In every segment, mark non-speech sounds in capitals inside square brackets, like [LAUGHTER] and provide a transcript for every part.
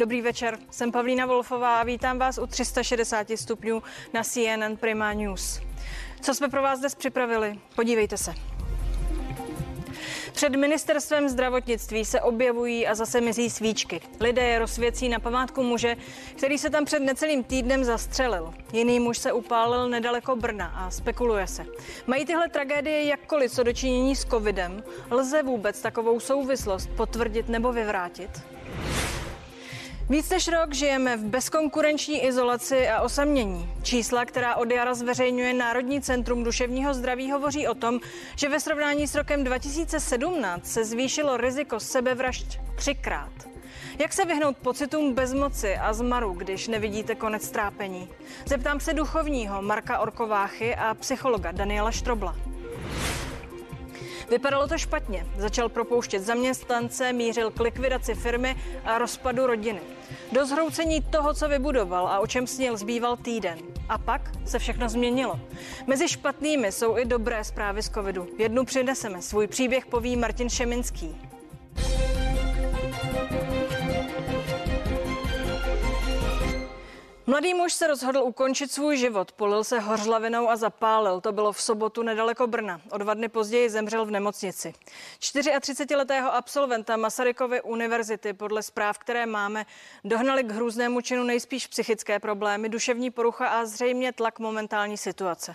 Dobrý večer, jsem Pavlína Wolfová a vítám vás u 360 stupňů na CNN Prima News. Co jsme pro vás dnes připravili? Podívejte se. Před ministerstvem zdravotnictví se objevují a zase mizí svíčky. Lidé je rozsvěcí na památku muže, který se tam před necelým týdnem zastřelil. Jiný muž se upálil nedaleko Brna a spekuluje se. Mají tyhle tragédie jakkoliv co dočinění s covidem? Lze vůbec takovou souvislost potvrdit nebo vyvrátit? Víc než rok žijeme v bezkonkurenční izolaci a osamění. Čísla, která od jara zveřejňuje Národní centrum duševního zdraví, hovoří o tom, že ve srovnání s rokem 2017 se zvýšilo riziko sebevražd třikrát. Jak se vyhnout pocitům bezmoci a zmaru, když nevidíte konec trápení? Zeptám se duchovního Marka Orkováchy a psychologa Daniela Štrobla. Vypadalo to špatně. Začal propouštět zaměstnance, mířil k likvidaci firmy a rozpadu rodiny. Do zhroucení toho, co vybudoval a o čem snil, zbýval týden. A pak se všechno změnilo. Mezi špatnými jsou i dobré zprávy z covidu. Jednu přineseme. Svůj příběh poví Martin Šeminský. Mladý muž se rozhodl ukončit svůj život, polil se hořlavinou a zapálil. To bylo v sobotu nedaleko Brna. O dva dny později zemřel v nemocnici. 34-letého absolventa Masarykovy univerzity podle zpráv, které máme, dohnali k hrůznému činu nejspíš psychické problémy, duševní porucha a zřejmě tlak momentální situace.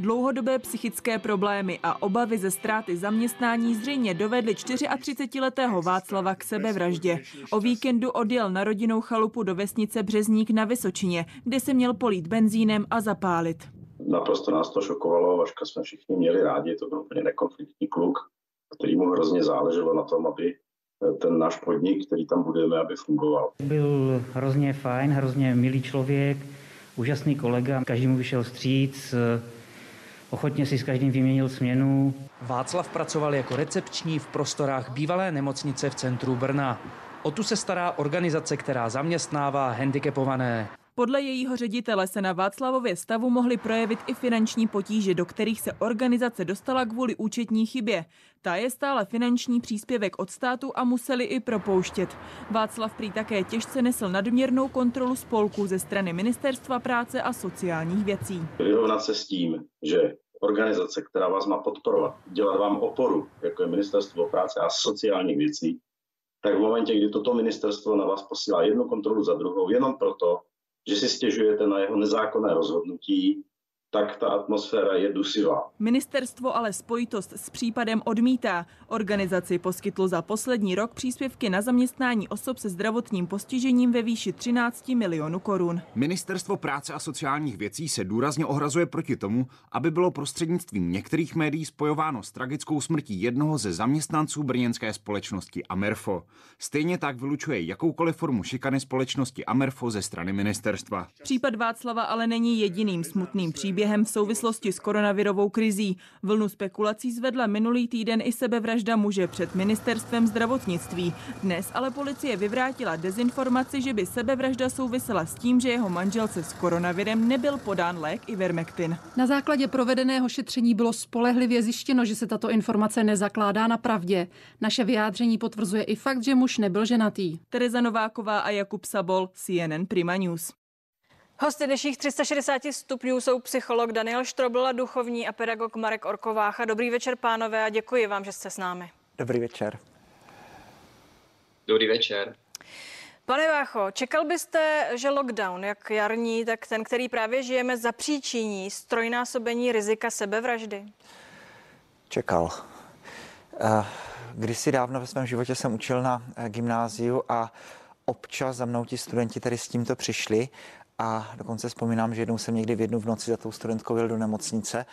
Dlouhodobé psychické problémy a obavy ze ztráty zaměstnání zřejmě dovedly 34-letého Václava k sebevraždě. O víkendu odjel na rodinnou chalupu do vesnice Březník na Vysočině, kde se měl polít benzínem a zapálit. Naprosto nás to šokovalo, Vaška jsme všichni měli rádi, to byl úplně nekonfliktní kluk, který mu hrozně záleželo na tom, aby ten náš podnik, který tam budeme, aby fungoval. Byl hrozně fajn, hrozně milý člověk, úžasný kolega, každý mu vyšel stříc, Ochotně si s každým vyměnil směnu. Václav pracoval jako recepční v prostorách bývalé nemocnice v centru Brna. O tu se stará organizace, která zaměstnává handicapované. Podle jejího ředitele se na Václavově stavu mohly projevit i finanční potíže, do kterých se organizace dostala kvůli účetní chybě. Ta je stále finanční příspěvek od státu a museli i propouštět. Václav prý také těžce nesl nadměrnou kontrolu spolků ze strany Ministerstva práce a sociálních věcí. Vyrovnat se s tím, že organizace, která vás má podporovat, dělat vám oporu, jako je Ministerstvo práce a sociálních věcí, tak v momentě, kdy toto ministerstvo na vás posílá jednu kontrolu za druhou, jenom proto, že si stěžujete na jeho nezákonné rozhodnutí, tak ta atmosféra je dusivá. Ministerstvo ale spojitost s případem odmítá. Organizaci poskytlo za poslední rok příspěvky na zaměstnání osob se zdravotním postižením ve výši 13 milionů korun. Ministerstvo práce a sociálních věcí se důrazně ohrazuje proti tomu, aby bylo prostřednictvím některých médií spojováno s tragickou smrtí jednoho ze zaměstnanců brněnské společnosti Amerfo. Stejně tak vylučuje jakoukoliv formu šikany společnosti Amerfo ze strany ministerstva. Případ Václava ale není jediným smutným příběhem příběhem v souvislosti s koronavirovou krizí. Vlnu spekulací zvedla minulý týden i sebevražda muže před ministerstvem zdravotnictví. Dnes ale policie vyvrátila dezinformaci, že by sebevražda souvisela s tím, že jeho manželce s koronavirem nebyl podán lék Ivermectin. Na základě provedeného šetření bylo spolehlivě zjištěno, že se tato informace nezakládá na pravdě. Naše vyjádření potvrzuje i fakt, že muž nebyl ženatý. Tereza Nováková a Jakub Sabol, CNN Prima News. Hosty dnešních 360 stupňů jsou psycholog Daniel Štrobl a duchovní a pedagog Marek Orkovácha. Dobrý večer, pánové, a děkuji vám, že jste s námi. Dobrý večer. Dobrý večer. Pane Vácho, čekal byste, že lockdown, jak jarní, tak ten, který právě žijeme, zapříčiní strojnásobení rizika sebevraždy? Čekal. Eh, kdysi dávno ve svém životě jsem učil na eh, gymnáziu a občas za mnou ti studenti tady s tímto přišli a dokonce vzpomínám, že jednou jsem někdy v jednu v noci za tou studentkou jel do nemocnice.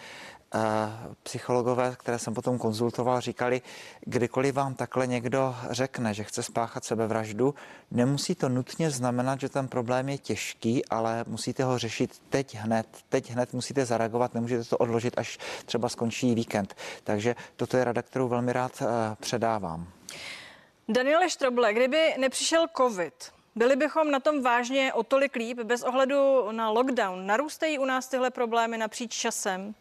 Psychologové, které jsem potom konzultoval, říkali, kdykoliv vám takhle někdo řekne, že chce spáchat sebevraždu, nemusí to nutně znamenat, že ten problém je těžký, ale musíte ho řešit teď hned. Teď hned musíte zareagovat, nemůžete to odložit, až třeba skončí víkend. Takže toto je rada, kterou velmi rád eh, předávám. Daniele Štroble, kdyby nepřišel covid, byli bychom na tom vážně o tolik líp bez ohledu na lockdown. Narůstají u nás tyhle problémy napříč časem?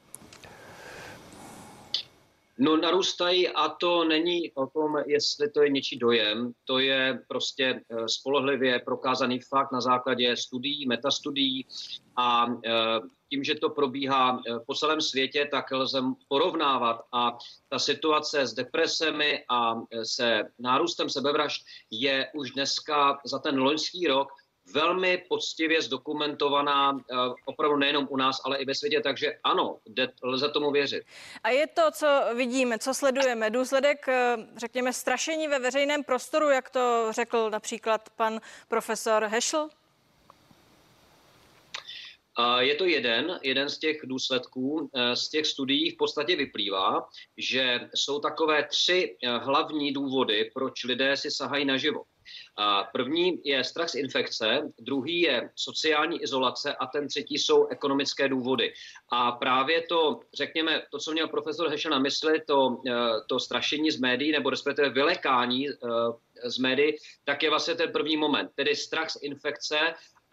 No narůstají a to není o tom, jestli to je něčí dojem, to je prostě eh, spolehlivě prokázaný fakt na základě studií, metastudií. A eh, tím, že to probíhá eh, po celém světě, tak lze porovnávat. A ta situace s depresemi a se nárůstem sebevražd je už dneska za ten loňský rok velmi poctivě zdokumentovaná eh, opravdu nejenom u nás, ale i ve světě, takže ano, lze tomu věřit. A je to, co vidíme, co sledujeme, důsledek, eh, řekněme, strašení ve veřejném prostoru, jak to řekl například pan profesor Heschel? Je to jeden, jeden z těch důsledků. Eh, z těch studií v podstatě vyplývá, že jsou takové tři hlavní důvody, proč lidé si sahají na život. První je strach z infekce, druhý je sociální izolace a ten třetí jsou ekonomické důvody. A právě to, řekněme, to, co měl profesor Hešel na mysli, to, eh, to strašení z médií, nebo respektive vylekání eh, z médií, tak je vlastně ten první moment, tedy strach z infekce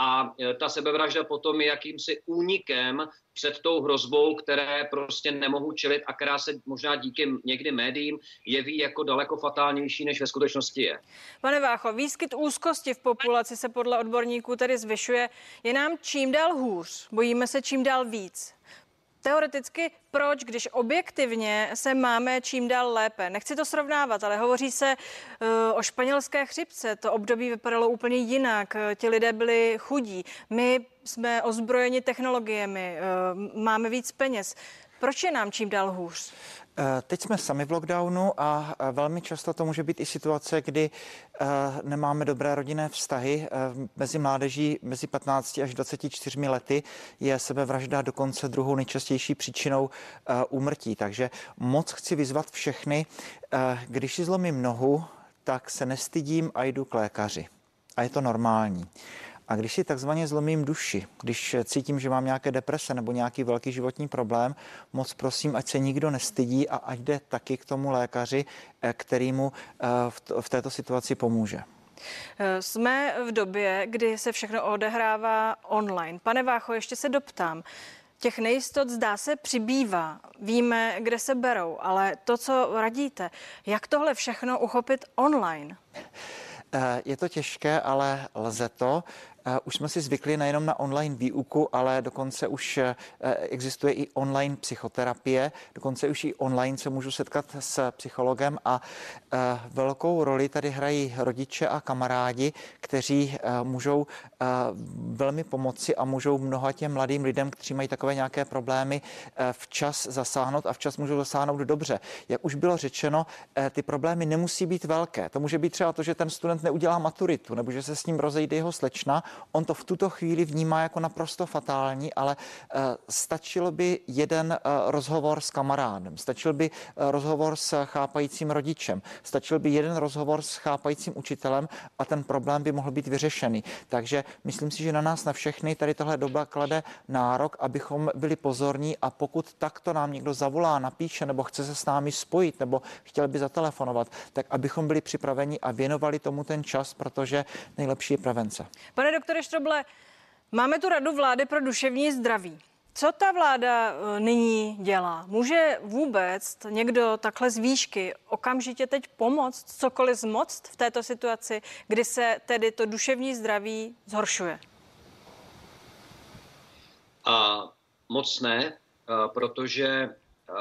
a e, ta sebevražda potom je jakýmsi únikem před tou hrozbou, které prostě nemohu čelit a která se možná díky někdy médiím jeví jako daleko fatálnější, než ve skutečnosti je. Pane Vácho, výskyt úzkosti v populaci se podle odborníků tedy zvyšuje. Je nám čím dál hůř? Bojíme se čím dál víc? Teoreticky proč, když objektivně se máme čím dál lépe? Nechci to srovnávat, ale hovoří se uh, o španělské chřipce. To období vypadalo úplně jinak. Ti lidé byli chudí. My jsme ozbrojeni technologiemi, uh, máme víc peněz. Proč je nám čím dál hůř? Eh, teď jsme sami v lockdownu a velmi často to může být i situace, kdy eh, nemáme dobré rodinné vztahy. Eh, mezi mládeží mezi 15 až 24 lety je sebevražda dokonce druhou nejčastější příčinou úmrtí. Takže moc chci vyzvat všechny, když si zlomím nohu, tak se nestydím a jdu k lékaři. A je to normální. A když si takzvaně zlomím duši, když cítím, že mám nějaké deprese nebo nějaký velký životní problém, moc prosím, ať se nikdo nestydí a ať jde taky k tomu lékaři, eh, který mu eh, v této situaci pomůže. Eh, jsme v době, kdy se všechno odehrává online. Pane Vácho, ještě se doptám. Těch nejistot zdá se přibývá. Víme, kde se berou, ale to, co radíte, jak tohle všechno uchopit online? Je to těžké, ale lze to. Eh, už jsme si zvykli nejenom na online výuku, ale dokonce už eh, existuje i online psychoterapie, dokonce už i online se můžu setkat s psychologem a eh, velkou roli tady hrají rodiče a kamarádi, kteří můžou velmi pomoci a můžou mnoha těm mladým lidem, kteří mají takové nějaké problémy, včas zasáhnout a včas můžou zasáhnout dobře. Jak už bylo řečeno, ty problémy nemusí být velké. To může být třeba to, že ten student neudělá maturitu nebo že se s ním rozejde jeho slečna On to v tuto chvíli vnímá jako naprosto fatální, ale uh, stačilo by jeden uh, rozhovor s kamarádem, stačil by uh, rozhovor s chápajícím rodičem, stačil by jeden rozhovor s chápajícím učitelem a ten problém by mohl být vyřešený. Takže myslím si, že na nás na všechny tady tohle doba klade nárok, abychom byli pozorní a pokud takto nám někdo zavolá, napíše nebo chce se s námi spojit nebo chtěl by zatelefonovat, tak abychom byli připraveni a věnovali tomu ten čas, protože nejlepší je prevence. Pane doktore Štroble, máme tu radu vlády pro duševní zdraví. Co ta vláda e, nyní dělá? Může vůbec někdo takhle z výšky okamžitě teď pomoct, cokoliv zmoct v této situaci, kdy se tedy to duševní zdraví zhoršuje? A moc ne, protože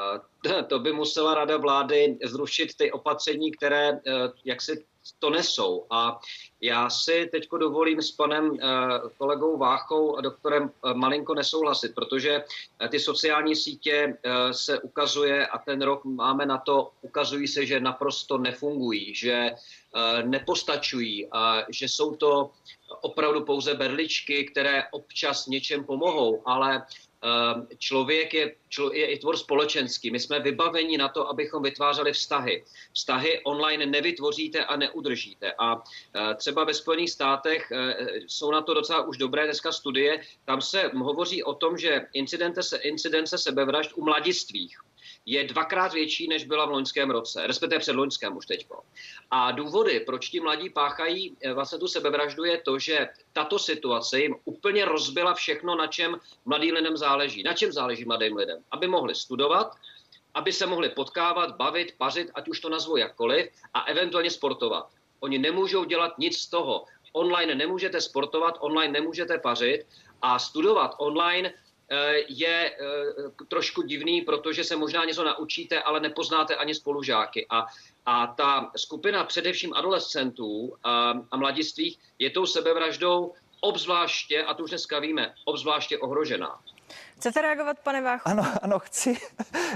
[CLEARS THROAT] to by musela rada vlády zrušit ty opatření, které jak si to nesou. A já si teď dovolím s panem eh, kolegou Váchou a doktorem eh, malinko nesouhlasit, protože eh, ty sociální sítě se ukazuje a ten rok máme na to, ukazují se, že naprosto nefungují, že nepostačují že jsou to opravdu pouze berličky, které občas něčem pomohou, ale člověk je, člo, je i tvor společenský. My jsme vybaveni na to, abychom vytvářeli vztahy. Vztahy online nevytvoříte a neudržíte. A eh, třeba ve Spojených státech eh, jsou na to docela už dobré dneska studie. Tam se hovoří o tom, že incidence, incidence sebevražd u mladistvých je dvakrát větší, než byla v loňském roce, respektive před loňském už teď. A důvody, proč ti mladí páchají eh, vlastně tu sebevraždu, je to, že tato situace jim úplně rozbila všechno, na čem mladým lidem záleží. Na čem záleží mladým lidem? Aby mohli studovat, aby se mohli potkávat, bavit, pařit, ať už to nazvu jakkoliv, a eventuálně sportovat. Oni nemůžou dělat nic z toho. Online nemůžete sportovat, online nemůžete pařit a studovat online je eh, trošku divný, protože se možná něco naučíte, ale nepoznáte ani spolužáky. A, a ta skupina především adolescentů a, a mladistvých je tou sebevraždou obzvláště, a to už dneska víme, obzvláště ohrožená. Chcete reagovat, pane Váchu? Ano, ano, chci.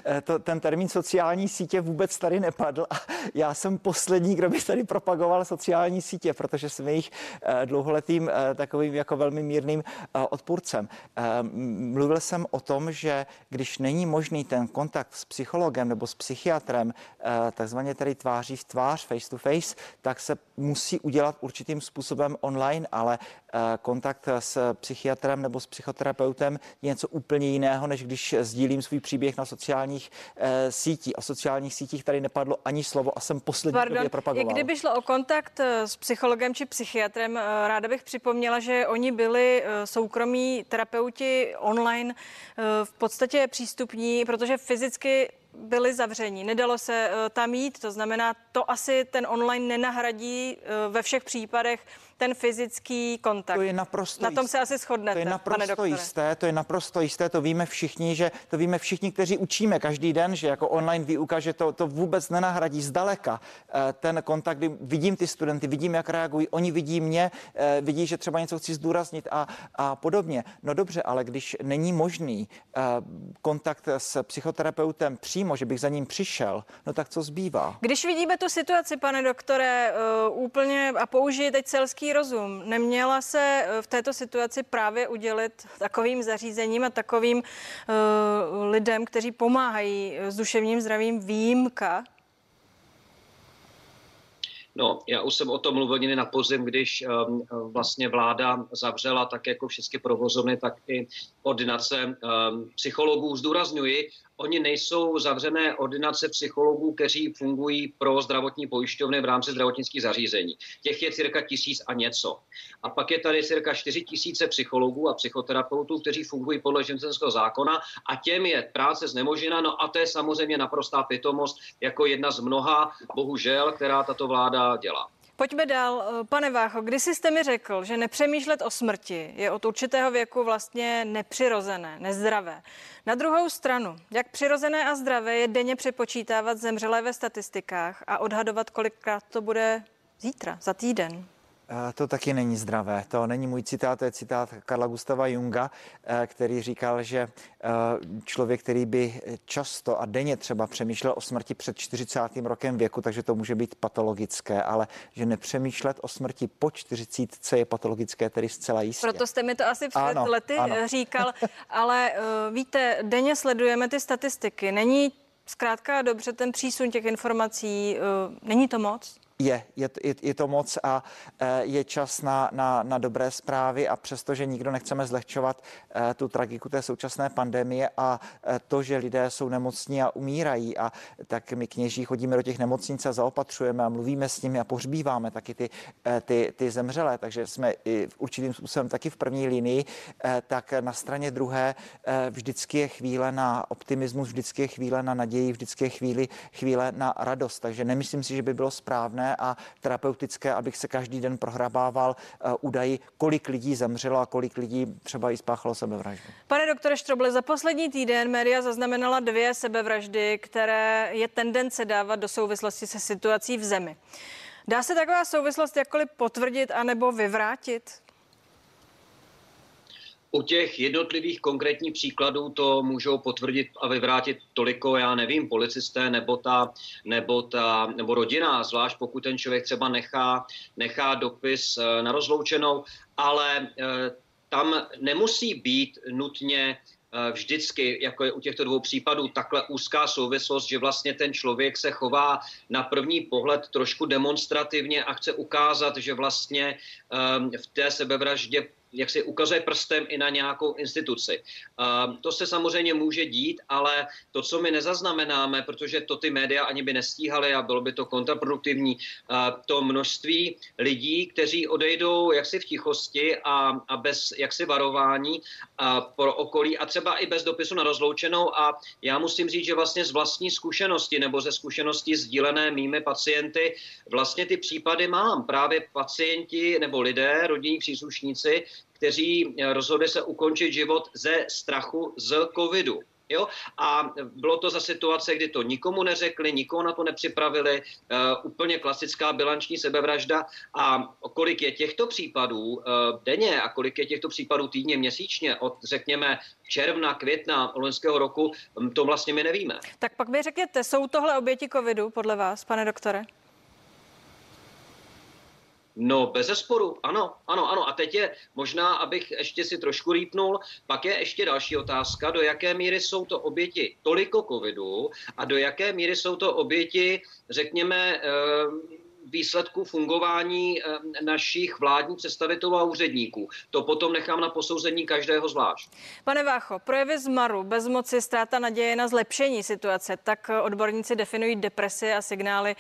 Eh, to, ten termín sociální sítě vůbec tady nepadl a já jsem poslední, kdo by tady propagoval sociální sítě, protože jsem jejich eh, dlouholetým eh, takovým jako velmi mírným odpůrcem. Mluvil jsem o tom, že když není možný ten kontakt s psychologem nebo s psychiatrem, takzvaně tady tváří v tvář, face to face, tak se musí udělat určitým způsobem online, ale kontakt s psychiatrem nebo s psychoterapeutem je něco úplně úplně jiného, než když sdílím svůj příběh na sociálních e, sítích. A sociálních sítích tady nepadlo ani slovo a jsem poslední, Pardon, je propagoval. I kdyby šlo o kontakt eh, s psychologem či psychiatrem, eh, ráda bych připomněla, že oni byli soukromí terapeuti online v podstatě přístupní, protože fyzicky byli zavření, nedalo se tam jít, to znamená, to asi ten online nenahradí ve všech případech ten fyzický kontakt. To je naprosto Na tom se asi shodnete, To je naprosto pane jisté, to je naprosto jisté, to víme všichni, že to víme všichni, kteří učíme každý den, že jako online výuka, že to, to vůbec nenahradí zdaleka eh, ten kontakt, kdy vidím ty studenty, vidím, jak reagují, oni vidí mě, eh, vidí, že třeba něco chci zdůraznit a, a podobně. No dobře, ale když není možný eh, kontakt s psychoterapeutem přímo, že bych za ním přišel, no tak co zbývá? Když vidíme tu situaci, pane doktore, úplně a použiji teď selský rozum. Neměla se eh, v této situaci právě udělit takovým zařízením a takovým uh, lidem, kteří pomáhají s duševním zdravím výjimka? No, já už jsem o tom mluvil někdy na pozim, když um, vlastně vláda zavřela tak jako všechny provozovny, tak i ordinace um, psychologů. Zdůrazňuji, Oni nejsou zavřené ordinace psychologů, kteří fungují pro zdravotní pojišťovny v rámci zdravotnických zařízení. Těch je cirka tisíc a něco. A pak je tady cirka 4 tisíce psychologů a psychoterapeutů, kteří fungují podle živnostenského zákona a těm je práce znemožněna. No a to je samozřejmě naprostá pitomost jako jedna z mnoha, bohužel, která tato vláda dělá. Pojďme dál. Pane Vácho, když jste mi řekl, že nepřemýšlet o smrti je od určitého věku vlastně nepřirozené, nezdravé. Na druhou stranu, jak přirozené a zdravé je denně přepočítávat zemřelé ve statistikách a odhadovat, kolikrát to bude zítra, za týden? Eh, to taky není zdravé. To není můj citát, to je citát Karla Gustava Junga, eh, který říkal, že eh, člověk, který by často a denně třeba přemýšlel o smrti před 40. rokem věku, takže to může být patologické, ale že nepřemýšlet o smrti po 40 je patologické, tedy zcela jistě. Proto jste mi to asi před ano, lety ano. říkal, ale víte, denně sledujeme ty statistiky. Není zkrátka dobře ten přísun těch informací, není to moc? Je, je, je, je to moc a e, je čas na, na, na dobré zprávy a přestože nikdo nechceme zlehčovat e, tu tragiku té současné pandemie a e, to, že lidé jsou nemocní a umírají a tak my kněží chodíme do těch nemocnic a zaopatřujeme a mluvíme s nimi a pohřbíváme taky ty, ty, ty zemřelé, takže jsme i v určitým způsobem taky v první linii, tak na straně druhé vždycky je chvíle na optimismus, vždycky je chvíle na naději, vždycky je chvíli, chvíle na radost, takže nemyslím si, že by bylo správné a terapeutické, abych se každý den prohrabával uh, údaji, kolik lidí zemřelo a kolik lidí třeba i spáchalo sebevraždu. Pane doktore Štroble, za poslední týden média zaznamenala dvě sebevraždy, které je tendence dávat do souvislosti se situací v zemi. Dá se taková souvislost jakkoliv potvrdit anebo vyvrátit? U těch jednotlivých konkrétních příkladů to můžou potvrdit a vyvrátit toliko, já nevím, policisté nebo ta, nebo ta nebo rodina, zvlášť pokud ten člověk třeba nechá, nechá dopis eh, na rozloučenou, ale eh, tam nemusí být nutně eh, vždycky, jako je u těchto dvou případů, takhle úzká souvislost, že vlastně ten člověk se chová na první pohled trošku demonstrativně a chce ukázat, že vlastně v té sebevraždě jak si ukazuje prstem i na nějakou instituci. To se samozřejmě může dít, ale to, co my nezaznamenáme, protože to ty média ani by nestíhaly a bylo by to kontraproduktivní, to množství lidí, kteří odejdou jaksi v tichosti a, bez jaksi varování pro okolí a třeba i bez dopisu na rozloučenou a já musím říct, že vlastně z vlastní zkušenosti nebo ze zkušenosti sdílené mými pacienty vlastně ty případy mám. Právě pacienti nebo lidé, rodinní příslušníci, kteří rozhodli se ukončit život ze strachu z covidu. Jo? A bylo to za situace, kdy to nikomu neřekli, nikoho na to nepřipravili, uh, úplně klasická bilanční sebevražda. A kolik je těchto případů uh, denně a kolik je těchto případů týdně, měsíčně, od řekněme června, května loňského roku, um, to vlastně my nevíme. Tak pak mi řekněte, jsou tohle oběti covidu podle vás, pane doktore? No, bez zesporu, ano, ano, ano. A teď je možná, abych ještě si trošku rýpnul, pak je ještě další otázka, do jaké míry jsou to oběti toliko covidu a do jaké míry jsou to oběti, řekněme, eh, výsledků fungování eh, našich vládních představitelů a úředníků. To potom nechám na posouzení každého zvlášť. Pane Vácho, projevy zmaru, bezmoci, ztráta naděje na zlepšení situace, tak odborníci definují depresi a signály,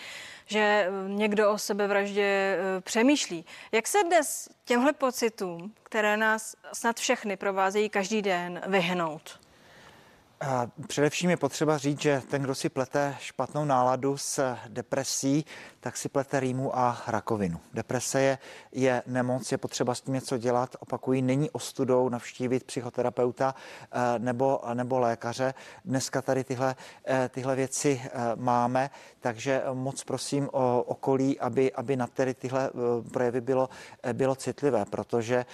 že eh, někdo o sebevraždě eh, přemýšlí. Jak se dnes těmhle pocitům, které nás snad všechny provázejí každý den, vyhnout? Především je potřeba říct, že ten, kdo si plete špatnou náladu s depresí, tak si plete rýmu a rakovinu. Deprese je, je nemoc, je potřeba s tím něco dělat. Opakují, není ostudou navštívit psychoterapeuta eh, nebo, nebo lékaře. Dneska tady tyhle, eh, tyhle věci eh, máme, takže moc prosím o okolí, aby, aby na tedy tyhle projevy bylo, bylo citlivé, protože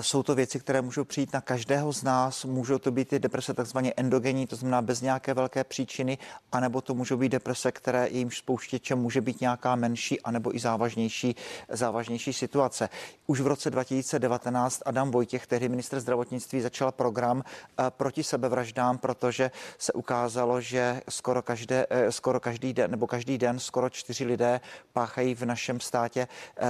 jsou to věci, které můžou přijít na každého z nás. Můžou to být ty deprese takzvaně endogenní, to znamená bez nějaké velké příčiny, anebo to můžou být deprese, které jejímž spouštěčem může být nějaká menší, anebo i závažnější, závažnější situace. Už v roce 2019 Adam Vojtěch, tehdy minister zdravotnictví, začal program eh, proti sebevraždám, protože se ukázalo, že skoro, každé, eh, skoro každý den nebo každý den skoro čtyři lidé páchají v našem státě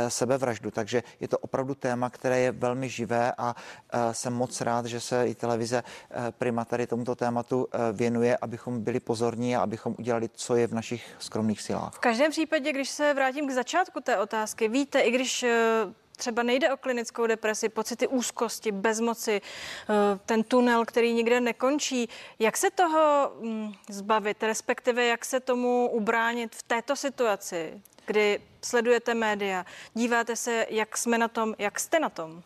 sebevraždu. Takže je to opravdu téma, které je velmi živé a e, jsem moc rád, že se i televize e, Prima tady tomuto tématu e, věnuje, abychom byli pozorní a abychom udělali, co je v našich skromných silách. V každém případě, když se vrátím k začátku té otázky, víte, i když třeba nejde o klinickou depresi, pocity úzkosti, bezmoci, ten tunel, který nikde nekončí. Jak se toho mm, zbavit, respektive jak se tomu ubránit v této situaci, kdy sledujete média, díváte se, jak jsme na tom, jak jste na tom?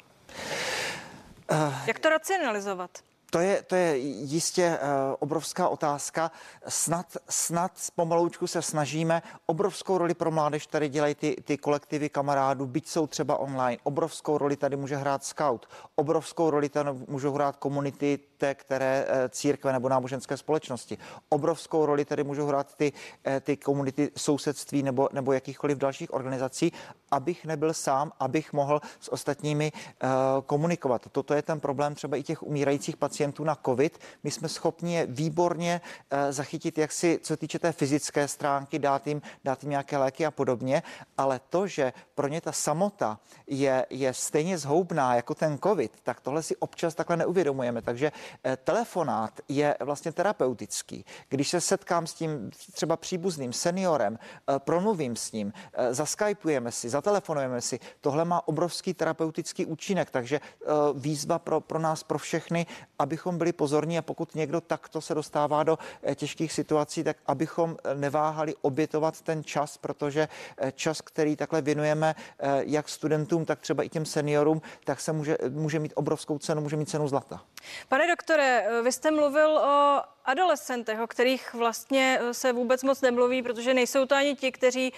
Jak to racionalizovat? To je, to je jistě uh, obrovská otázka. Snad, snad pomaloučku se snažíme. Obrovskou roli pro mládež tady dělají ty, ty kolektivy kamarádů, byť jsou třeba online. Obrovskou roli tady může hrát scout. Obrovskou roli tady můžou hrát komunity té které eh, církve nebo náboženské společnosti. Obrovskou roli tady můžou hrát ty, eh, ty komunity sousedství nebo, nebo jakýchkoliv dalších organizací, abych nebyl sám, abych mohl s ostatními komunikovat. Toto je ten problém třeba i těch umírajících pacientů na COVID. My jsme schopni je výborně uh, zachytit, jak si, co týče té fyzické stránky, dát jim, dát jim nějaké léky a podobně, ale to, že pro ně ta samota je, je stejně zhoubná jako ten COVID, tak tohle si občas takhle neuvědomujeme. Takže Eh, telefonát je vlastně terapeutický. Když se setkám s tím třeba příbuzným seniorem, eh, promluvím s ním, eh, zaskypujeme si, zatelefonujeme si, tohle má obrovský terapeutický účinek, takže výzva pro, pro nás, pro všechny, abychom byli pozorní a pokud někdo takto se dostává do těžkých situací, tak abychom neváhali obětovat ten čas, protože čas, který takhle věnujeme jak studentům, tak třeba i těm seniorům, tak se může, může mít obrovskou cenu, může mít cenu zlata. Pane doktore, vy jste mluvil o adolescentech, o kterých vlastně se vůbec moc nemluví, protože nejsou to ani ti, kteří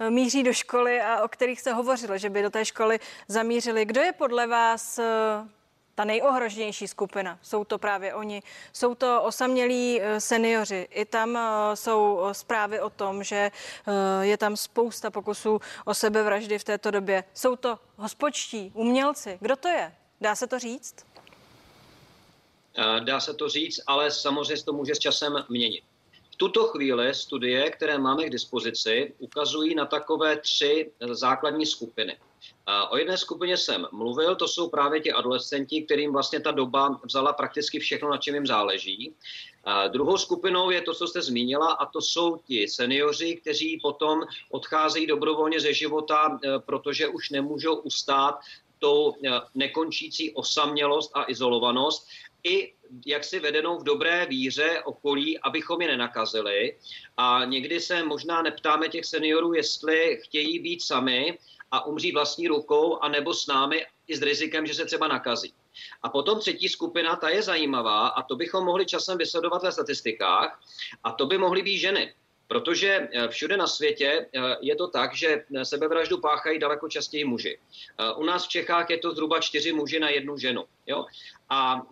eh, míří do školy a o kterých se hovořilo, že by do té školy zamířili. Kdo je podle vás eh, ta nejohroženější skupina. Jsou to právě oni. Jsou to osamělí eh, seniori. I tam jsou zprávy o tom, že je tam spousta pokusů o sebevraždy v této době. Jsou to hospodští, umělci. Kdo to je? Dá se to říct? Eh, dá se to říct, ale samozřejmě to může s časem měnit. V tuto chvíli studie, které máme k dispozici, ukazují na takové tři základní skupiny. O jedné skupině jsem mluvil, to jsou právě ti adolescenti, kterým vlastně ta doba vzala prakticky všechno, na čem jim záleží. A druhou skupinou je to, co jste zmínila, a to jsou ti seniori, kteří potom odcházejí dobrovolně ze života, e, protože už nemůžou ustát tou e, nekončící osamělost a izolovanost i jak si vedenou v dobré víře okolí, abychom je nenakazili. A někdy se možná neptáme těch seniorů, jestli chtějí být sami a umřít vlastní rukou, anebo s námi i s rizikem, že se třeba nakazí. A potom třetí skupina, ta je zajímavá a to bychom mohli časem vysledovat ve statistikách a to by mohly být ženy. Protože eh, všude na světě eh, je to tak, že sebevraždu páchají daleko častěji muži. Eh, u nás v Čechách je to zhruba čtyři muži na jednu ženu. Jo? A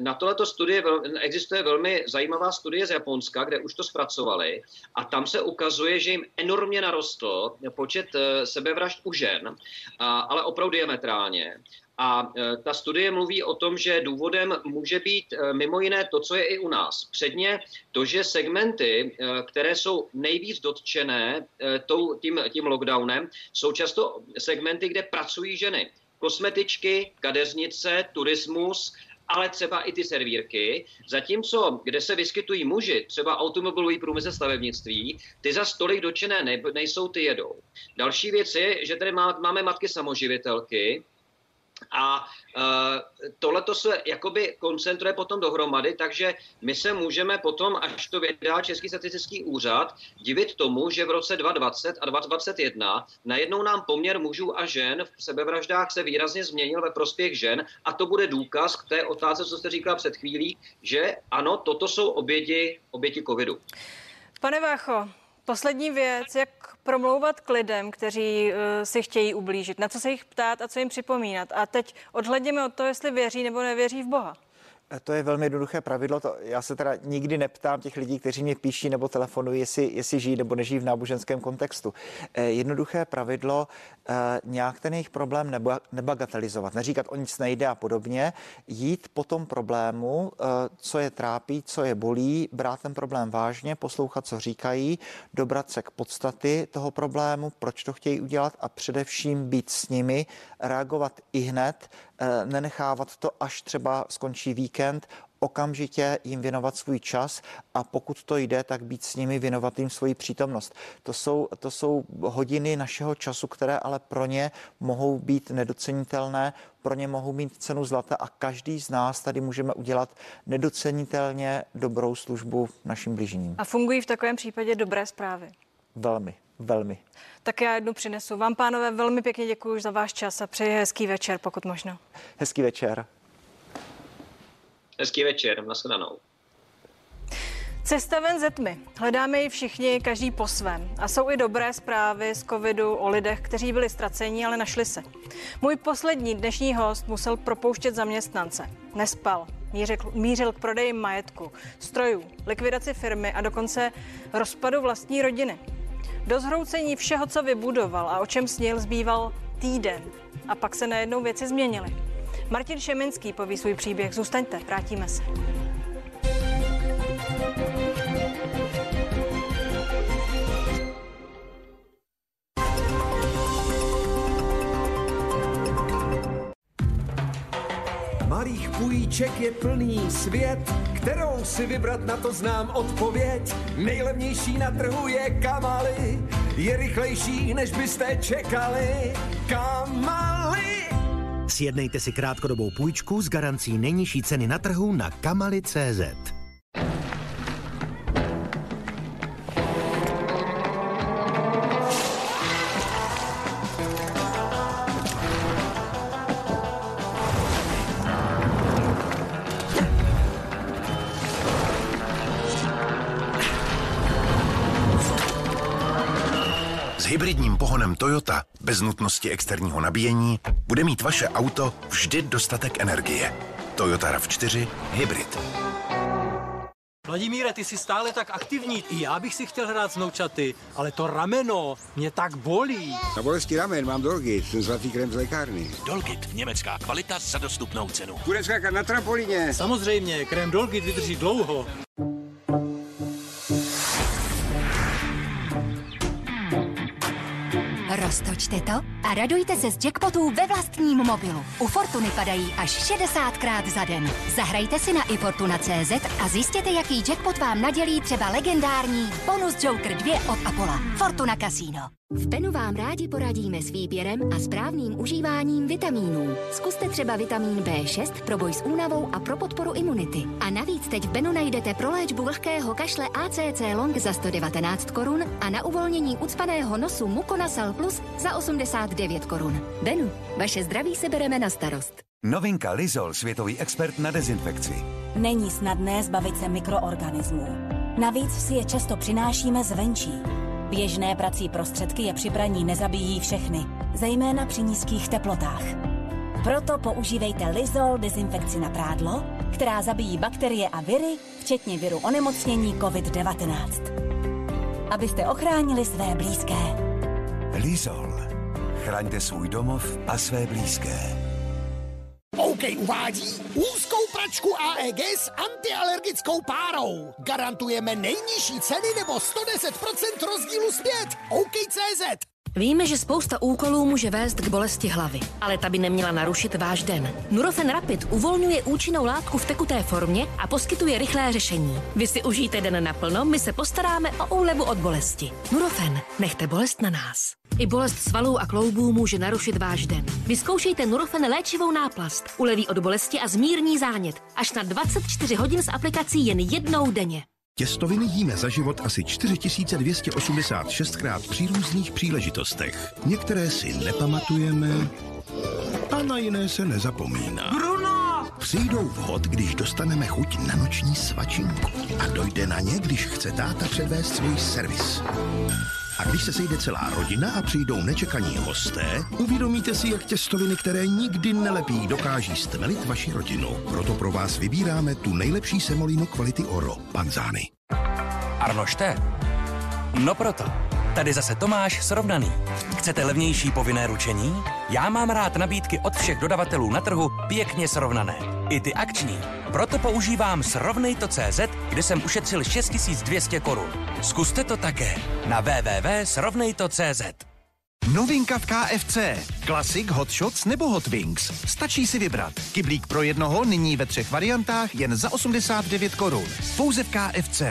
na tohleto studie existuje velmi zajímavá studie z Japonska, kde už to zpracovali a tam se ukazuje, že jim enormně narostl počet sebevražd u žen, ale opravdu diametrálně. A e, ta studie mluví o tom, že důvodem může být e, mimo jiné to, co je i u nás. Předně to, že segmenty, e, které jsou nejvíc dotčené tím, tím lockdownem, jsou často segmenty, kde pracují ženy. Kosmetičky, kadeřnice, turismus, ale třeba i ty servírky. Zatímco, kde se vyskytují muži, třeba automobilový průmysl stavebnictví, ty za stolik dočené nejsou, ty jedou. Další věc je, že tady máme matky samoživitelky, a uh, tohle to se jakoby koncentruje potom dohromady, takže my se můžeme potom, až to vydá Český statistický úřad, divit tomu, že v roce 2020 a 2021 najednou nám poměr mužů a žen v sebevraždách se výrazně změnil ve prospěch žen a to bude důkaz k té otázce, co jste říkala před chvílí, že ano, toto jsou oběti, oběti covidu. Pane Vácho, poslední věc, jak promlouvat k lidem, kteří uh, si chtějí ublížit, na co se jich ptát a co jim připomínat. A teď odhledněme od toho, jestli věří nebo nevěří v Boha. To je velmi jednoduché pravidlo. To, já se teda nikdy neptám těch lidí, kteří mi píší nebo telefonují, jestli, jestli žijí nebo nežijí v náboženském kontextu. Eh, jednoduché pravidlo, eh, nějak ten jejich problém neba, nebagatelizovat, neříkat o nic nejde a podobně, jít po tom problému, eh, co je trápí, co je bolí, brát ten problém vážně, poslouchat, co říkají, dobrat se k podstaty toho problému, proč to chtějí udělat a především být s nimi, reagovat i hned, nenechávat to, až třeba skončí víkend, okamžitě jim věnovat svůj čas a pokud to jde, tak být s nimi, věnovat jim svoji přítomnost. To jsou, to jsou hodiny našeho času, které ale pro ně mohou být nedocenitelné, pro ně mohou mít cenu zlata a každý z nás tady můžeme udělat nedocenitelně dobrou službu našim bližním. A fungují v takovém případě dobré zprávy? Velmi, velmi. Tak já jednu přinesu. Vám, pánové, velmi pěkně děkuji za váš čas a přeji hezký večer, pokud možno. Hezký večer. Hezký večer, nashledanou. Cesta ven ze tmy. Hledáme ji všichni, každý po svém. A jsou i dobré zprávy z covidu o lidech, kteří byli ztraceni, ale našli se. Můj poslední dnešní host musel propouštět zaměstnance. Nespal, mířil, mířil k prodeji majetku, strojů, likvidaci firmy a dokonce rozpadu vlastní rodiny. Do zhroucení všeho, co vybudoval a o čem snil, zbýval týden. A pak se najednou věci změnily. Martin Šeminský poví svůj příběh. Zůstaňte, vrátíme se. Malých půjček je plný svět, kterou si vybrat na to znám odpověď. Nejlevnější na trhu je Kamaly, je rychlejší, než byste čekali. Kamaly! Sjednejte si krátkodobou půjčku s garancí nejnižší ceny na trhu na kamaly.cz. Toyota bez nutnosti externího nabíjení bude mít vaše auto vždy dostatek energie. Toyota RAV4 Hybrid. Vladimíre, ty jsi stále tak aktivní. I já bych si chtěl hrát s noučaty, ale to rameno mě tak bolí. Na bolesti ramen mám Dolgit, ten zlatý krem z lékárny. Dolgit, německá kvalita za dostupnou cenu. Bude skákat na trampolíně. Samozřejmě, krém Dolgit vydrží dlouho. Roztočte to a radujte se z jackpotů ve vlastním mobilu. U Fortuny padají až 60krát za den. Zahrajte si na ifortuna.cz a zjistěte, jaký jackpot vám nadělí třeba legendární bonus Joker 2 od Apola. Fortuna Casino. V Benu vám rádi poradíme s výběrem a správným užíváním vitamínů. Zkuste třeba vitamin B6 pro boj s únavou a pro podporu imunity. A navíc teď v Benu najdete pro léčbu vlhkého kašle ACC Long za 119 korun a na uvolnění ucpaného nosu Muconazol Plus za 89 korun. Benu, vaše zdraví se bereme na starost. Novinka Lizol, světový expert na dezinfekci. Není snadné zbavit se mikroorganismů. Navíc si je často přinášíme zvenčí. Běžné prací prostředky je při praní nezabíjí všechny, zejména při nízkých teplotách. Proto používejte Lizol dezinfekci na prádlo, která zabíjí bakterie a viry, včetně viru onemocnění COVID-19. Abyste ochránili své blízké. Lizol. Chraňte svůj domov a své blízké. OK uvádí úzkou pračku AEG s antialergickou párou. Garantujeme nejnižší ceny nebo 110% rozdílu zpět. OK.cz Víme, že spousta úkolů může vést k bolesti hlavy, ale ta by neměla narušit váš den. Nurofen Rapid uvolňuje účinnou látku v tekuté formě a poskytuje rychlé řešení. Vy si užijte den naplno, my se postaráme o úlevu od bolesti. Nurofen, nechte bolest na nás. I bolest svalů a kloubů může narušit váš den. Vyzkoušejte Nurofen léčivou náplast. Uleví od bolesti a zmírní zánět. Až na 24 hodin s aplikací jen jednou denně. Těstoviny jíme za život asi 4286 krát při různých příležitostech. Některé si nepamatujeme a na jiné se nezapomíná. Bruno! Přijdou vhod, když dostaneme chuť na noční svačinku. A dojde na ně, když chce táta předvést svůj servis. A když se sejde celá rodina a přijdou nečekaní hosté, uvědomíte si, jak těstoviny, které nikdy nelepí, dokáží stmelit vaši rodinu. Proto pro vás vybíráme tu nejlepší semolinu kvality Oro, Panzány. Arnošte? No proto. Tady zase Tomáš Srovnaný. Chcete levnější povinné ručení? Já mám rád nabídky od všech dodavatelů na trhu pěkně srovnané. I ty akční. Proto používám Srovnej.cz, kde jsem ušetřil 6200 korun. Zkuste to také na www.srovnej.cz. Novinka v KFC. Klasik, Hot Shots nebo Hot Wings. Stačí si vybrat. Kyblík pro jednoho nyní ve třech variantách jen za 89 korun. Pouze v KFC.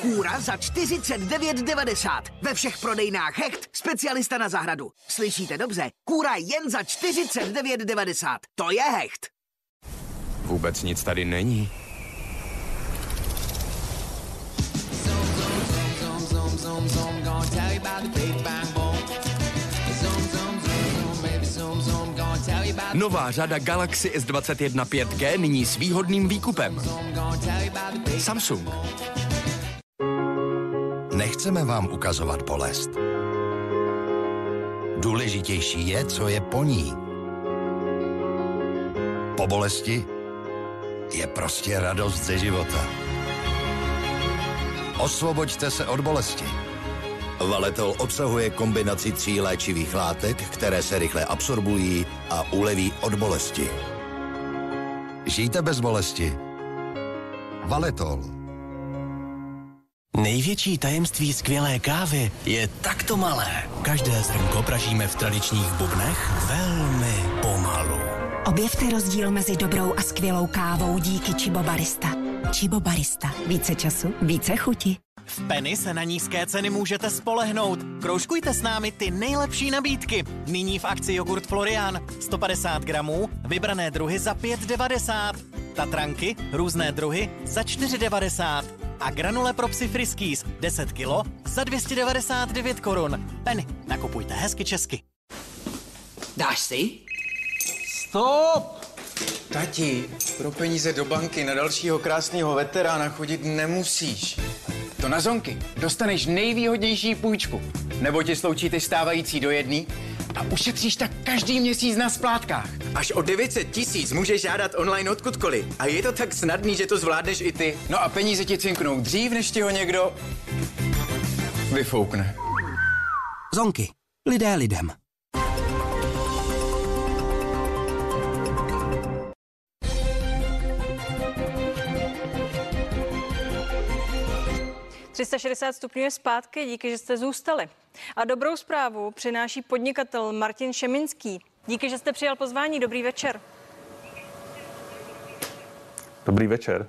Kůra za 49,90. Ve všech prodejnách Hecht, specialista na zahradu. Slyšíte dobře? Kůra jen za 49,90. To je Hecht. Vůbec nic tady není. Nová řada Galaxy S21 5G nyní s výhodným výkupem. Samsung. Nechceme vám ukazovat bolest. Důležitější je, co je po ní. Po bolesti je prostě radost ze života. Osvoboďte se od bolesti. Valetol obsahuje kombinaci tří léčivých látek, které se rychle absorbují a uleví od bolesti. Žijte bez bolesti. Valetol. Největší tajemství skvělé kávy je takto malé. Každé zrnko pražíme v tradičních bubnech velmi pomalu. Objevte rozdíl mezi dobrou a skvělou kávou díky Chibo Barista. Chibo Barista. Více času, více chuti. V Penny se na nízké ceny můžete spolehnout. Kroužkujte s námi ty nejlepší nabídky. Nyní v akci jogurt Florian 150 gramů, vybrané druhy za 5,90. Tatranky, různé druhy za 4,90. A granule pro psy Friskies 10 kg za 299 korun. Penny, nakupujte hezky česky. Dáš si? Stop! Tati, pro peníze do banky na dalšího krásného veterána chodit nemusíš. To na zonky dostaneš nejvýhodnější půjčku. Nebo ti sloučí ty stávající do jedný a ušetříš tak každý měsíc na splátkách. Až o 900 tisíc můžeš žádat online odkudkoliv. A je to tak snadný, že to zvládneš i ty. No a peníze ti cinknou dřív, než ti ho někdo vyfoukne. Zonky. Lidé lidem. ...360 stupňů je zpátky, díky, že jste zůstali. A dobrou zprávu přináší podnikatel Martin Šeminský. Díky, že jste přijal pozvání. Dobrý večer. Dobrý večer.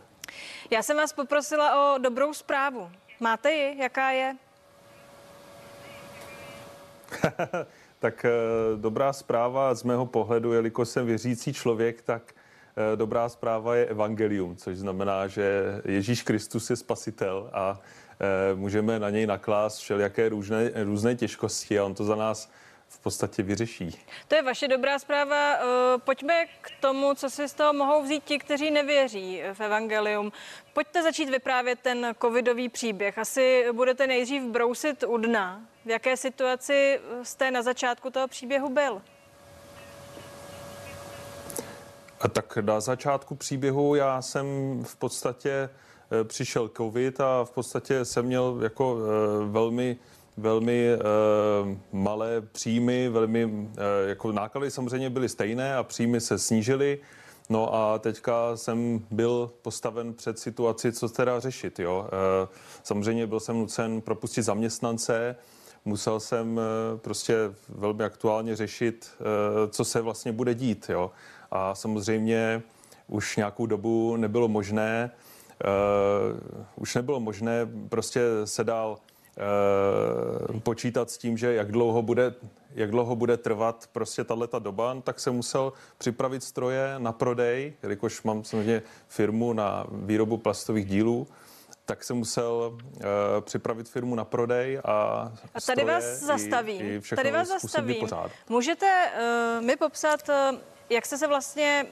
Já jsem vás poprosila o dobrou zprávu. Máte ji? Jaká je? [LAUGHS] tak eh, dobrá zpráva z mého pohledu, jelikož jsem věřící člověk, tak eh, dobrá zpráva je evangelium, což znamená, že Ježíš Kristus je spasitel a můžeme na něj naklást všelijaké různé, různé těžkosti a on to za nás v podstatě vyřeší. To je vaše dobrá zpráva. Pojďme k tomu, co si z toho mohou vzít ti, kteří nevěří v evangelium. Pojďte začít vyprávět ten covidový příběh. Asi budete nejdřív brousit u dna. V jaké situaci jste na začátku toho příběhu byl? A tak na začátku příběhu já jsem v podstatě eh, přišel covid a v podstatě jsem měl jako eh, velmi velmi e, malé příjmy, velmi jako náklady samozřejmě byly stejné a příjmy se snížily. No a teďka jsem byl postaven před situaci, co teda řešit. Jo. Samozřejmě byl jsem nucen propustit zaměstnance, musel jsem eh, prostě velmi aktuálně řešit, eh, co se vlastně bude dít. Jo. A samozřejmě už nějakou dobu nebylo možné, uh, už nebylo možné prostě se dál uh, počítat s tím, že jak dlouho bude, jak dlouho bude trvat prostě tato doba, no, tak jsem musel připravit stroje na prodej, jelikož mám samozřejmě firmu na výrobu plastových dílů, tak jsem musel uh, připravit firmu na prodej a A tady vás zastavím. I, i tady vás zastavím. Pořád. Můžete uh, mi popsat, uh, jak jste se vlastně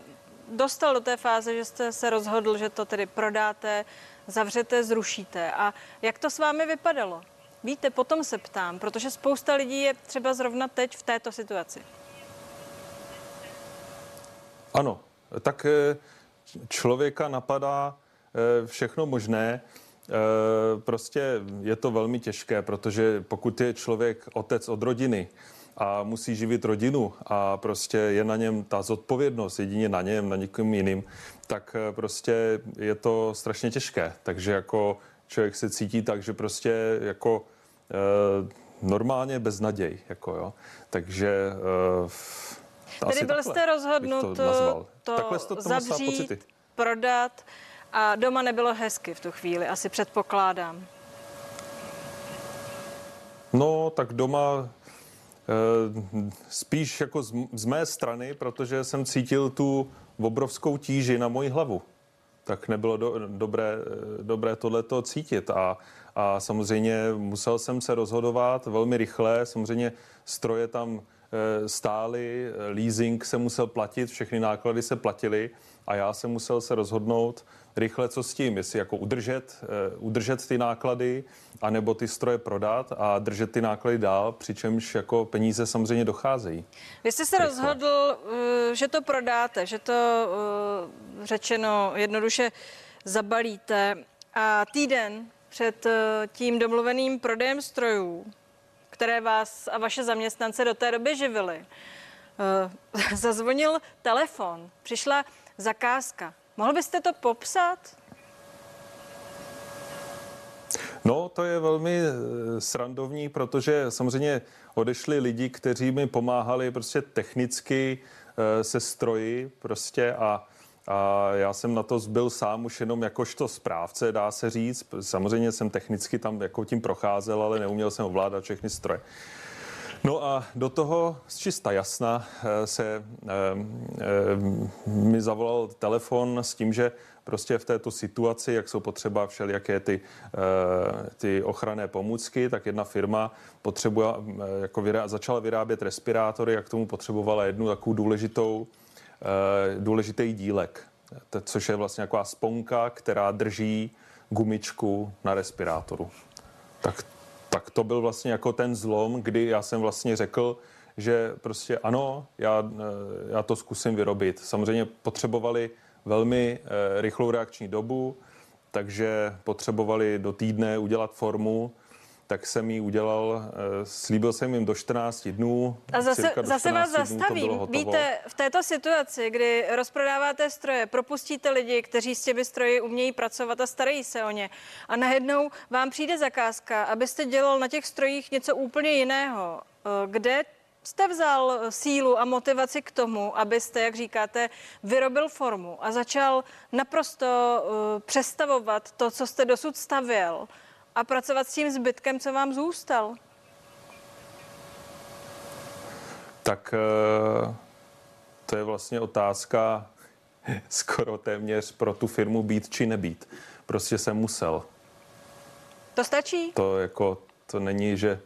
dostal do té fáze, že jste se rozhodl, že to tedy prodáte, zavřete, zrušíte. A jak to s vámi vypadalo? Víte, potom se ptám, protože spousta lidí je třeba zrovna teď v této situaci. Ano, tak člověka napadá všechno možné. Eh, prostě je to velmi těžké, protože pokud je člověk otec od rodiny a musí živit rodinu a prostě je na něm ta zodpovědnost, jedině na něm, na nikom jiným, tak eh, prostě je to strašně těžké. Takže jako člověk se cítí tak, že prostě jako e, normálně beznaděj. Jako jo. Takže e, Tedy byl jste rozhodnut to, to, to zavřít, prodat a doma nebylo hezky v tu chvíli, asi předpokládám. No, tak doma spíš jako z, z mé strany, protože jsem cítil tu obrovskou tíži na moji hlavu. Tak nebylo do, dobré, dobré tohleto cítit. A, a samozřejmě musel jsem se rozhodovat velmi rychle. Samozřejmě stroje tam e, stály, leasing se musel platit, všechny náklady se platily a já jsem musel se rozhodnout, rychle, co s tím, jestli jako udržet, uh, udržet ty náklady, anebo ty stroje prodat a držet ty náklady dál, přičemž jako peníze samozřejmě docházejí. Vy jste se rychle. rozhodl, uh, že to prodáte, že to uh, řečeno jednoduše zabalíte a týden před tím domluveným prodejem strojů, které vás a vaše zaměstnance do té doby živily, [LAUGHS] zazvonil telefon, přišla zakázka. Mohl byste to popsat? No, to je velmi eh, srandovní, protože samozřejmě odešli lidi, kteří mi pomáhali prostě technicky eh, se stroji prostě a a já jsem na to byl sám už jenom jakožto správce, dá se říct. Samozřejmě jsem technicky tam jako tím procházel, ale neuměl jsem ovládat všechny stroje. No a do toho z čista jasna eh, se eh, eh, mi zavolal telefon s tím, že prostě v této situaci, jak jsou potřeba všelijaké ty, ty ochranné pomůcky, tak jedna firma potřebuje, jako vyrá, začala vyrábět respirátory, jak tomu potřebovala jednu takovou důležitou, důležitý dílek, což je vlastně taková sponka, která drží gumičku na respirátoru. Tak tak to byl vlastně jako ten zlom, kdy já jsem vlastně řekl, že prostě ano, já, eh, já to zkusím vyrobit. Samozřejmě potřebovali velmi eh, rychlou reakční dobu, takže potřebovali do týdne udělat formu tak jsem jí udělal, eh, slíbil jsem jim do 14 dnů. A zase, zase vás 14 dnů to bylo zastavím. Víte, v této situaci, kdy rozprodáváte stroje, propustíte lidi, kteří s těmi stroji umějí pracovat a starají se o ně, a najednou vám přijde zakázka, abyste dělal na těch strojích něco úplně jiného. Eh, Kde jste vzal sílu a motivaci k tomu, abyste, jak říkáte, vyrobil formu a začal naprosto uh, přestavovat to, co jste dosud stavěl a pracovat s tím zbytkem, co vám zůstal? Tak eh, to je vlastně otázka [LAUGHS] skoro téměř pro tu firmu být či nebýt. Prostě jsem musel. To stačí? To jako, to není, že...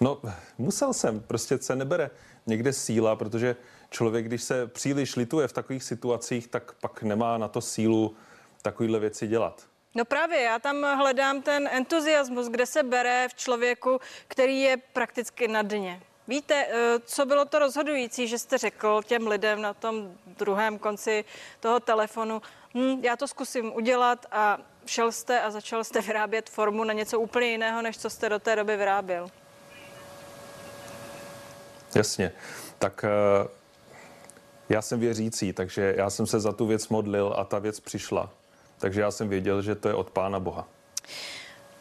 No, musel jsem, prostě se nebere někde síla, protože člověk, když se příliš lituje v takových situacích, tak pak nemá na to sílu takovýhle věci dělat. No právě, já tam hledám ten entuziasmus, kde se bere v člověku, který je prakticky na dně. Víte, eh, co bylo to rozhodující, že jste řekl těm lidem na tom druhém konci toho telefonu, hm, já to zkusím udělat a šel jste a začal jste [LAUGHS] vyrábět formu na něco úplně jiného, než co jste do té doby vyráběl. Jasně. Tak eh, já jsem věřící, takže já jsem se za tu věc modlil a ta věc přišla. Takže já jsem věděl, že to je od Pána Boha.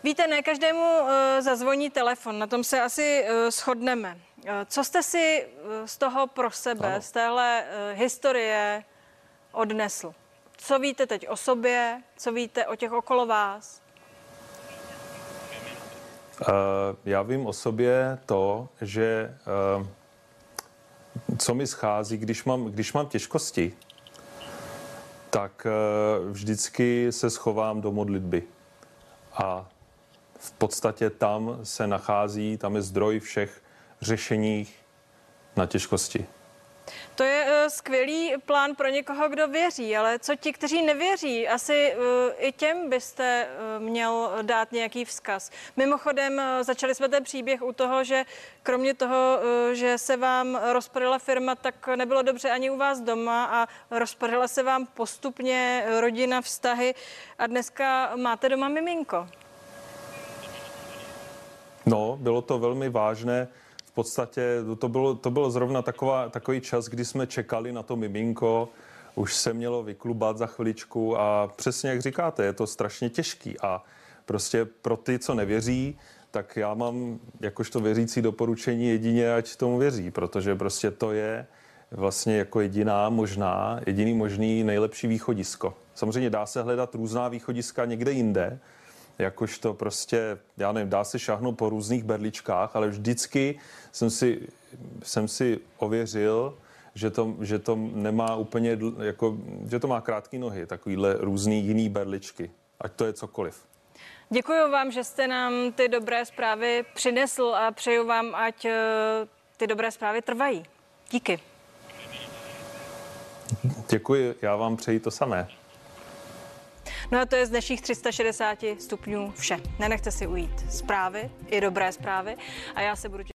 Víte, ne každému uh, zazvoní telefon, na tom se asi uh, shodneme. Uh, co jste si z toho pro sebe, ano. z téhle historie odnesl? Co víte teď o sobě, co víte o těch okolo vás? Eh, Já vím o sobě to, že eh, co mi schází, když mám, když mám těžkosti, tak eh, vždycky se schovám do modlitby. A v podstatě tam se nachází, tam je zdroj všech řešení na těžkosti. To je uh, skvělý plán pro někoho, kdo věří, ale co ti, kteří nevěří, asi uh, i těm byste uh, měl dát nějaký vzkaz. Mimochodem, začali jsme ten příběh u toho, že kromě toho, že se vám rozpadala firma, tak nebylo dobře ani u vás doma a rozpadala se vám postupně rodina, vztahy a dneska máte doma miminko. No, bylo to velmi vážné. Podstatě to bylo, to bylo zrovna taková, takový čas, kdy jsme čekali na to miminko, už se mělo vyklubat za chviličku a přesně jak říkáte, je to strašně těžký a prostě pro ty, co nevěří, tak já mám jakožto věřící doporučení jedině, ať tomu věří, protože prostě to je vlastně jako jediná možná, jediný možný nejlepší východisko. Samozřejmě dá se hledat různá východiska někde jinde, jakož to prostě, já nevím, dá se šáhnout po různých berličkách, ale vždycky jsem si, jsem si ověřil, že to, že to nemá úplně, jako, že to má krátké nohy, takovýhle různý jiný berličky, ať to je cokoliv. Děkuji vám, že jste nám ty dobré zprávy přinesl a přeju vám, ať uh, ty dobré zprávy trvají. Díky. Děkuji, já vám přeji to samé. No a to je z dnešních 360 stupňů vše. Nenechte si ujít zprávy, i dobré zprávy. A já se budu